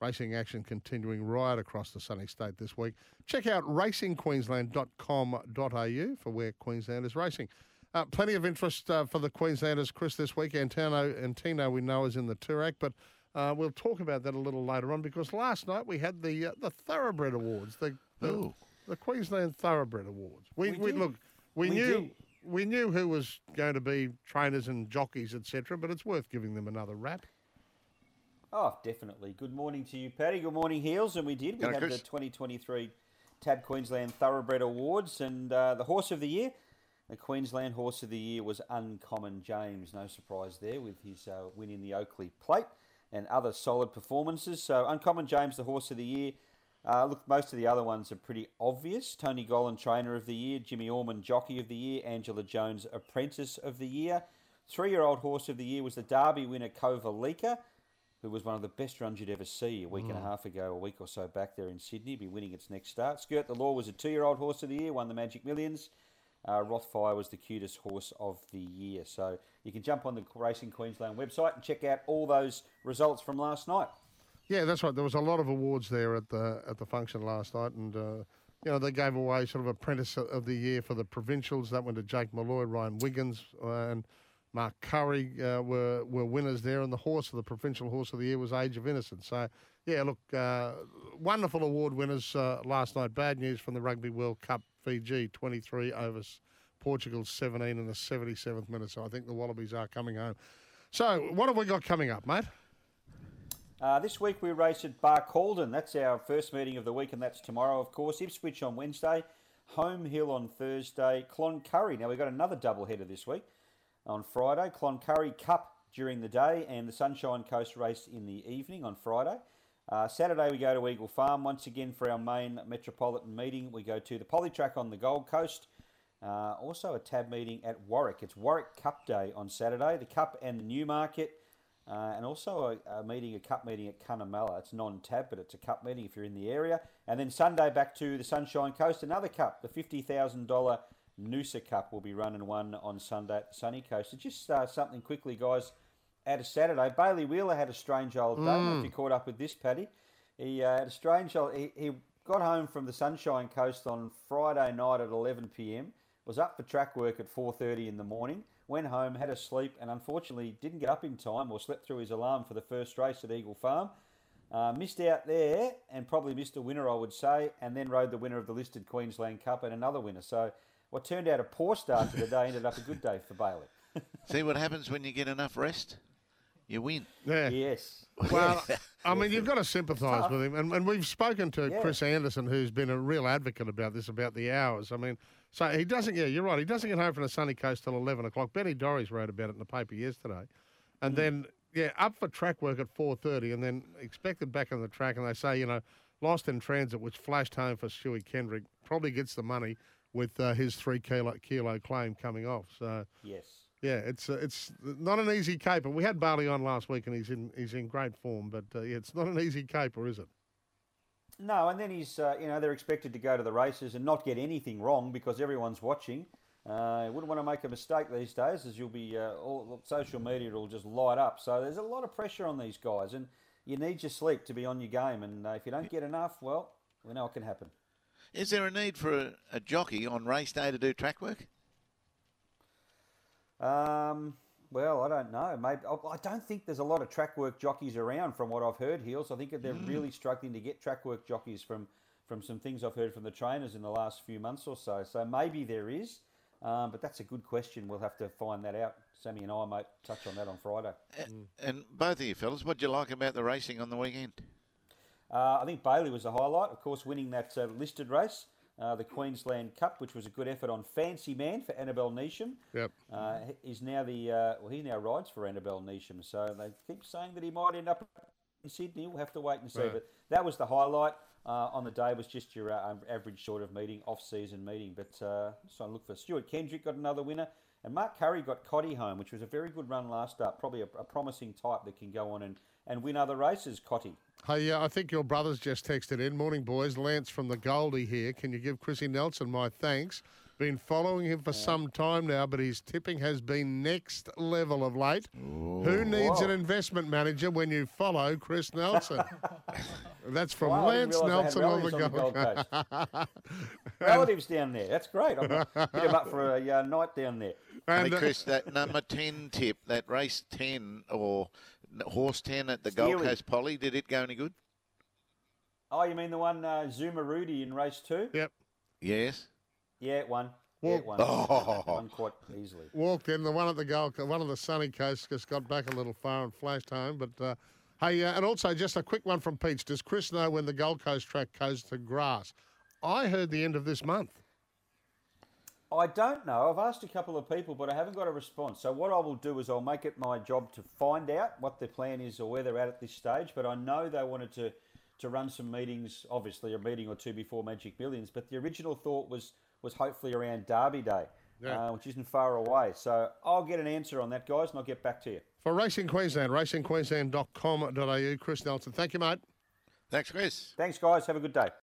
Racing action continuing right across the sunny state this week. Check out racingqueensland.com.au for where Queensland is racing. Uh, plenty of interest uh, for the Queenslanders, Chris, this week. Antino, Antino we know, is in the Toorak, but uh, we'll talk about that a little later on because last night we had the uh, the Thoroughbred Awards, the, the, the Queensland Thoroughbred Awards. We, We we, look, we, We knew did. we knew who was going to be trainers and jockeys, etc. But it's worth giving them another rap. Oh, definitely. Good morning to you, Patty. Good morning, Heals. And we did. We had Chris. the 2023 Tab Queensland Thoroughbred Awards, and uh, the Horse of the Year, the Queensland Horse of the Year was Uncommon James. No surprise there with his uh, win in the Oakleigh Plate and other solid performances. So, Uncommon James, the Horse of the Year. Uh, look, most of the other ones are pretty obvious. Tony Gollan, Trainer of the Year. Jimmy Orman, Jockey of the Year. Angela Jones, Apprentice of the Year. Three-year-old Horse of the Year was the Derby winner Kovalica who was one of the best runs you'd ever see a week and a half ago, a week or so back there in Sydney, be winning its next start. Skirt the Law was a two year old horse of the year, won the Magic Millions. Uh, Rothfire was the cutest horse of the year. So you can jump on the Racing Queensland website and check out all those results from last night. Yeah, that's right. There was a lot of awards there at the at the function last night, and uh, you know they gave away sort of apprentice of the year for the provincials. That went to Jake Malloy, Ryan Wiggins, uh, and Mark Curry uh, were were winners there. And the horse of the provincial horse of the year was Age of Innocence. So yeah, look, uh, wonderful award winners uh, last night. Bad news from the Rugby World Cup. Fiji twenty three over Portugal seventeen in the seventy seventh minute. So I think the Wallabies are coming home. So what have we got coming up, mate? Uh, this week we race at Barcaldine. That's our first meeting of the week, and that's tomorrow, of course. Ipswich on Wednesday, Home Hill on Thursday, Cloncurry. Now we've got another double header this week on Friday. Cloncurry Cup during the day, and the Sunshine Coast race in the evening on Friday. Uh, Saturday we go to Eagle Farm once again for our main metropolitan meeting. We go to the Polytrack on the Gold Coast. Uh, also a tab meeting at Warwick. It's Warwick Cup Day on Saturday. The Cup and the Newmarket. Uh, and also a, a meeting, a cup meeting at Cunnamulla. It's non-tab, but it's a cup meeting if you're in the area. And then Sunday back to the Sunshine Coast, another cup, the fifty thousand dollar Noosa Cup will be running one on Sunday at the Sunny Coast. So just uh, something quickly, guys. Out of Saturday, Bailey Wheeler had a strange old day. I if you caught up with this, Paddy. He uh, had a strange old. He, he got home from the Sunshine Coast on Friday night at 11 p.m. Was up for track work at 4:30 in the morning. Went home, had a sleep, and unfortunately didn't get up in time or slept through his alarm for the first race at Eagle Farm. Uh, missed out there and probably missed a winner, I would say, and then rode the winner of the listed Queensland Cup and another winner. So what turned out a poor start to the day ended up a good day for Bailey. See what happens when you get enough rest? You win. Yeah. Yes. Well, I mean, you've got to sympathise with him, and, and we've spoken to Yeah. Chris Anderson, who's been a real advocate about this, about the hours. I mean, so he doesn't. Yeah, you're right. He doesn't get home from the sunny coast till eleven o'clock. Benny Dorries wrote about it in the paper yesterday, and mm. then yeah, up for track work at four thirty, and then expected back on the track, and they say you know, lost in transit, which flashed home for Stewie Kendrick, probably gets the money with uh, his three kilo kilo claim coming off. So. Yes. Yeah, it's uh, it's not an easy caper. We had Bailey on last week, and he's in he's in great form. But uh, yeah, it's not an easy caper, is it? No, and then he's, uh, you know, they're expected to go to the races and not get anything wrong because everyone's watching. Uh, you wouldn't want to make a mistake these days, as you'll be uh, all social media will just light up. So there's a lot of pressure on these guys, and you need your sleep to be on your game. And uh, if you don't get enough, well, we know it can happen. Is there a need for a, a jockey on race day to do track work? Um, well, I don't know. Maybe I don't think there's a lot of track work jockeys around, from what I've heard. Heals. I think that they're really struggling to get track work jockeys from from some things I've heard from the trainers in the last few months or so. So maybe there is, um, but that's a good question. We'll have to find that out. Sammy and I might touch on that on Friday. A- And both of you fellas, what do you like about the racing on the weekend? Uh, I think Bailey was the highlight, of course, winning that uh, listed race, uh, the Queensland Cup, which was a good effort on Fancy Man for Annabel Neasham. Yep. Uh, now the uh, well, he now rides for Annabel Neasham, so they keep saying that he might end up in Sydney. We'll have to wait and see. Right. But that was the highlight uh, on the day. It Was just your uh, average sort of meeting, off-season meeting. But uh, so I look for Stuart Kendrick got another winner, and Mark Curry got Coddy home, which was a very good run last up. Probably a, a promising type that can go on and, and win other races. Cotty. Hey, yeah, I think your brother's just texted in. Morning, boys. Lance from the Goldie here. Can you give Chrissy Nelson my thanks Been following him for some time now, but his tipping has been next level of late. Who needs an investment manager when you follow Chris Nelson? That's from Wow, Lance Nelson they had on the relatives Gold on Coast. Relatives down there. That's great. I'm gonna hit him up for a uh, night down there. Hey, And, uh, Chris, that number 10 tip, that race 10 or n- horse 10 at the Gold Steely. Coast Poly, did it go any good? Oh, you mean the one uh, Zuma Rudy in race two? yep. Yes. Yeah, it won. Yeah, it won. Oh. won quite easily. walked in. The one at the Gold, Coast- one of the sunny coasts, just got back a little far and flashed home. But uh, hey, uh, and also just a quick one from Peach. Does Chris know when the Gold Coast track goes to grass? I heard the end of this month. I don't know. I've asked a couple of people, but I haven't got a response. So what I will do is I'll make it my job to find out what their plan is or where they're at at this stage. But I know they wanted to to run some meetings, obviously a meeting or two before Magic Millions. But the original thought was was hopefully around Derby Day, Yeah. uh, which isn't far away. So I'll get an answer on that, guys, and I'll get back to you. For Racing Queensland, racingqueensland.com.au. Chris Nelson, thank you, mate. Thanks, Chris. Thanks, guys. Have a good day.